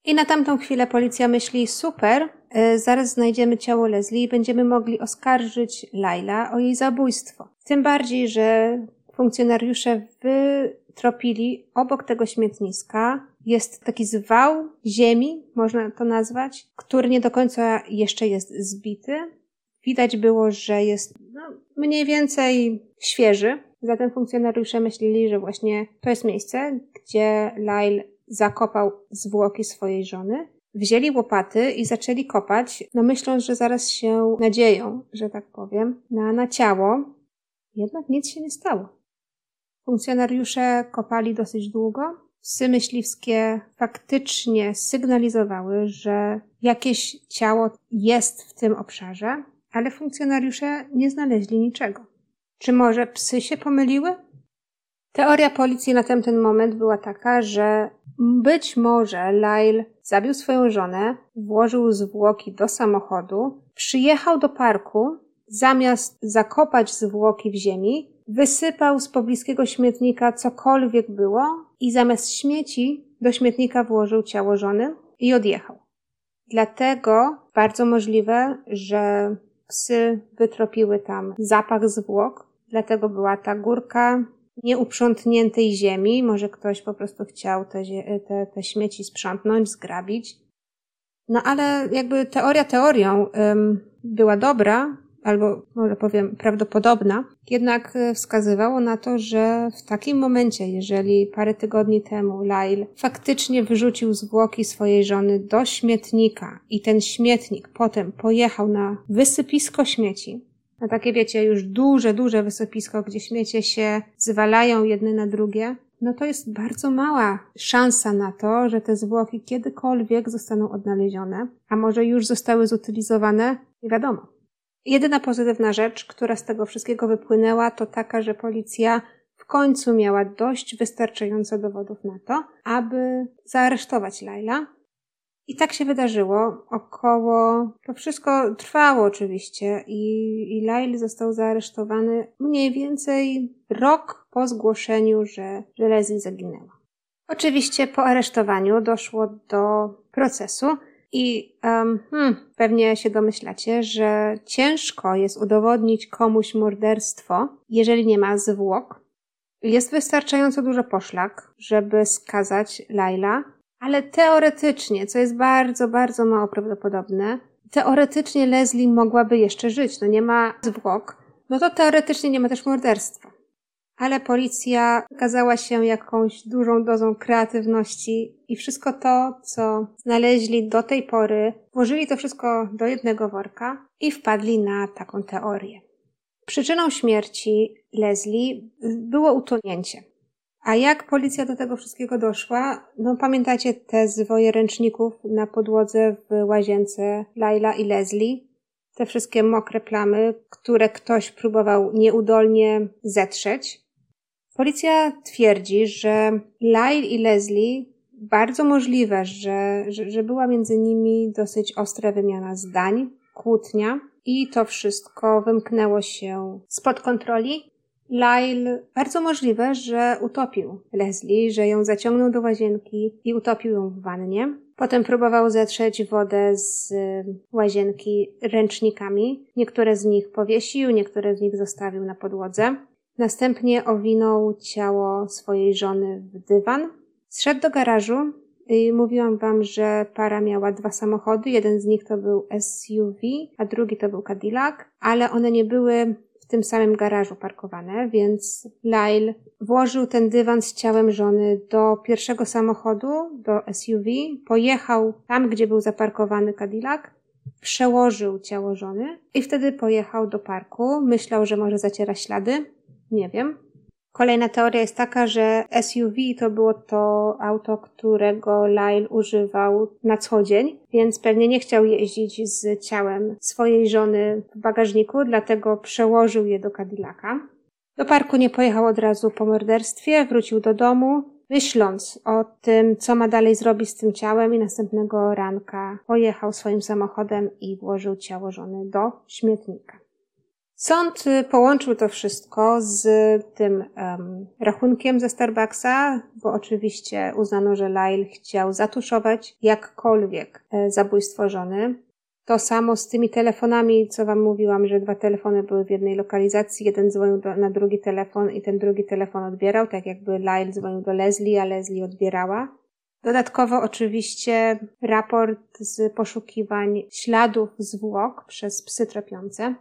I na tamtą chwilę policja myśli, super, e, zaraz znajdziemy ciało Leslie i będziemy mogli oskarżyć Laila o jej zabójstwo. Tym bardziej, że funkcjonariusze wytropili obok tego śmietniska jest taki zwał ziemi, można to nazwać, który nie do końca jeszcze jest zbity. Widać było, że jest no, mniej więcej świeży. Zatem funkcjonariusze myśleli, że właśnie to jest miejsce, gdzie Lyle zakopał zwłoki swojej żony. Wzięli łopaty i zaczęli kopać, no myśląc, że zaraz się nadzieją, że tak powiem, na, na ciało. Jednak nic się nie stało. Funkcjonariusze kopali dosyć długo. Psy myśliwskie faktycznie sygnalizowały, że jakieś ciało jest w tym obszarze, ale funkcjonariusze nie znaleźli niczego. Czy może psy się pomyliły? Teoria policji na tamten moment była taka, że być może Lyle zabił swoją żonę, włożył zwłoki do samochodu, przyjechał do parku, zamiast zakopać zwłoki w ziemi, wysypał z pobliskiego śmietnika cokolwiek było i zamiast śmieci do śmietnika włożył ciało żony i odjechał. Dlatego bardzo możliwe, że psy wytropiły tam zapach zwłok, dlatego była ta górka nieuprzątniętej ziemi. Może ktoś po prostu chciał te, te, te śmieci sprzątnąć, zgrabić. No ale jakby teoria teorią ym, była dobra, albo może powiem prawdopodobna, jednak e, wskazywało na to, że w takim momencie, jeżeli parę tygodni temu Lyle faktycznie wyrzucił zwłoki swojej żony do śmietnika i ten śmietnik potem pojechał na wysypisko śmieci, na takie wiecie, już duże, duże wysypisko, gdzie śmiecie się zwalają jedne na drugie, no to jest bardzo mała szansa na to, że te zwłoki kiedykolwiek zostaną odnalezione, a może już zostały zutylizowane, nie wiadomo. Jedyna pozytywna rzecz, która z tego wszystkiego wypłynęła, to taka, że policja w końcu miała dość wystarczająco dowodów na to, aby zaaresztować Laila. I tak się wydarzyło. Około, to wszystko trwało oczywiście i, i Lail został zaaresztowany mniej więcej rok po zgłoszeniu, że, że Leslie zaginęła. Oczywiście po aresztowaniu doszło do procesu, i um, hmm, pewnie się domyślacie, że ciężko jest udowodnić komuś morderstwo, jeżeli nie ma zwłok. Jest wystarczająco dużo poszlak, żeby skazać Laila, ale teoretycznie, co jest bardzo, bardzo mało prawdopodobne, teoretycznie Leslie mogłaby jeszcze żyć. No nie ma zwłok, no to teoretycznie nie ma też morderstwa ale policja okazała się jakąś dużą dozą kreatywności i wszystko to, co znaleźli do tej pory, włożyli to wszystko do jednego worka i wpadli na taką teorię. Przyczyną śmierci Leslie było utonięcie. A jak policja do tego wszystkiego doszła? No pamiętacie te zwoje ręczników na podłodze w łazience Laila i Leslie? Te wszystkie mokre plamy, które ktoś próbował nieudolnie zetrzeć. Policja twierdzi, że Lyle i Leslie bardzo możliwe, że, że, że była między nimi dosyć ostra wymiana zdań, kłótnia i to wszystko wymknęło się spod kontroli. Lyle bardzo możliwe, że utopił Leslie, że ją zaciągnął do łazienki i utopił ją w wannie. Potem próbował zetrzeć wodę z łazienki ręcznikami. Niektóre z nich powiesił, niektóre z nich zostawił na podłodze. Następnie owinął ciało swojej żony w dywan. Zszedł do garażu i mówiłam wam, że para miała dwa samochody. Jeden z nich to był SUV, a drugi to był Cadillac, ale one nie były tym samym garażu parkowane, więc Lyle włożył ten dywan z ciałem żony do pierwszego samochodu, do SUV, pojechał tam, gdzie był zaparkowany Cadillac, przełożył ciało żony i wtedy pojechał do parku. Myślał, że może zaciera ślady, nie wiem. Kolejna teoria jest taka, że SUV to było to auto, którego Lyle używał na co dzień, więc pewnie nie chciał jeździć z ciałem swojej żony w bagażniku, dlatego przełożył je do Cadillaca. Do parku nie pojechał od razu po morderstwie, wrócił do domu, myśląc o tym, co ma dalej zrobić z tym ciałem i następnego ranka pojechał swoim samochodem i włożył ciało żony do śmietnika. Sąd y, połączył to wszystko z tym um, rachunkiem ze Starbucksa, bo oczywiście uznano, że Lyle chciał zatuszować jakkolwiek e, zabójstwo żony. To samo z tymi telefonami, co wam mówiłam, że dwa telefony były w jednej lokalizacji, jeden dzwonił do, na drugi telefon i ten drugi telefon odbierał, tak jakby Lyle dzwonił do Leslie, a Leslie odbierała. Dodatkowo oczywiście raport z poszukiwań śladów zwłok przez psy tropiące.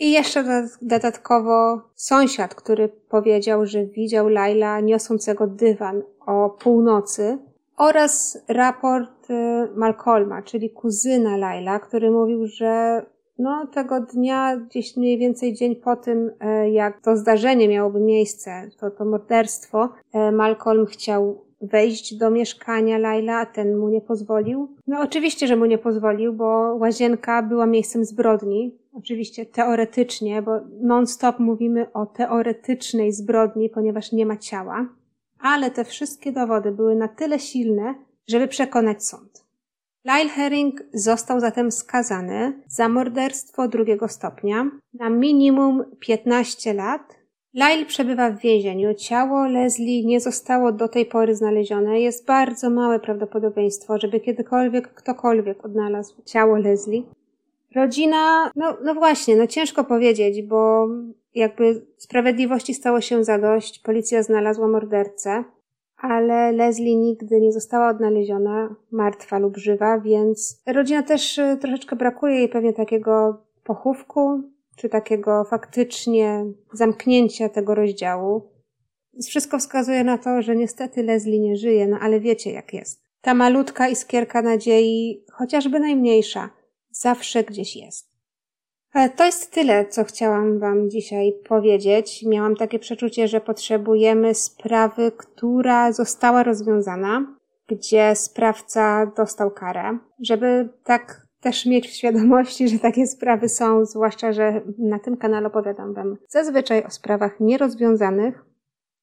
I jeszcze dodatkowo sąsiad, który powiedział, że widział Laila niosącego dywan o północy oraz raport y, Malcolma, czyli kuzyna Laila, który mówił, że no, tego dnia, gdzieś mniej więcej dzień po tym, e, jak to zdarzenie miałoby miejsce, to, to morderstwo, e, Malcolm chciał wejść do mieszkania Laila, a ten mu nie pozwolił. No oczywiście, że mu nie pozwolił, bo łazienka była miejscem zbrodni. Oczywiście teoretycznie, bo non-stop mówimy o teoretycznej zbrodni, ponieważ nie ma ciała. Ale te wszystkie dowody były na tyle silne, żeby przekonać sąd. Lyle Herring został zatem skazany za morderstwo drugiego stopnia na minimum 15 lat Lyle przebywa w więzieniu. Ciało Leslie nie zostało do tej pory znalezione. Jest bardzo małe prawdopodobieństwo, żeby kiedykolwiek ktokolwiek odnalazł ciało Leslie. Rodzina, no, no właśnie, no ciężko powiedzieć, bo jakby sprawiedliwości stało się zadość, policja znalazła mordercę, ale Leslie nigdy nie została odnaleziona, martwa lub żywa, więc rodzina też y, troszeczkę brakuje jej pewnie takiego pochówku, czy takiego faktycznie zamknięcia tego rozdziału. Wszystko wskazuje na to, że niestety Leslie nie żyje, no ale wiecie jak jest. Ta malutka iskierka nadziei, chociażby najmniejsza, zawsze gdzieś jest. To jest tyle, co chciałam Wam dzisiaj powiedzieć. Miałam takie przeczucie, że potrzebujemy sprawy, która została rozwiązana, gdzie sprawca dostał karę, żeby tak też mieć w świadomości, że takie sprawy są, zwłaszcza, że na tym kanale opowiadam Wam zazwyczaj o sprawach nierozwiązanych.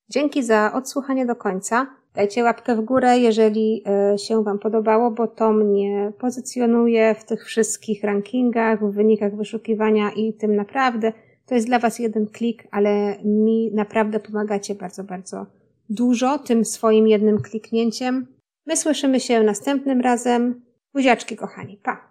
Dzięki za odsłuchanie do końca. Dajcie łapkę w górę, jeżeli e, się Wam podobało, bo to mnie pozycjonuje w tych wszystkich rankingach, w wynikach wyszukiwania i tym naprawdę to jest dla Was jeden klik, ale mi naprawdę pomagacie bardzo, bardzo dużo tym swoim jednym kliknięciem. My słyszymy się następnym razem. Buziaczki, kochani. Pa!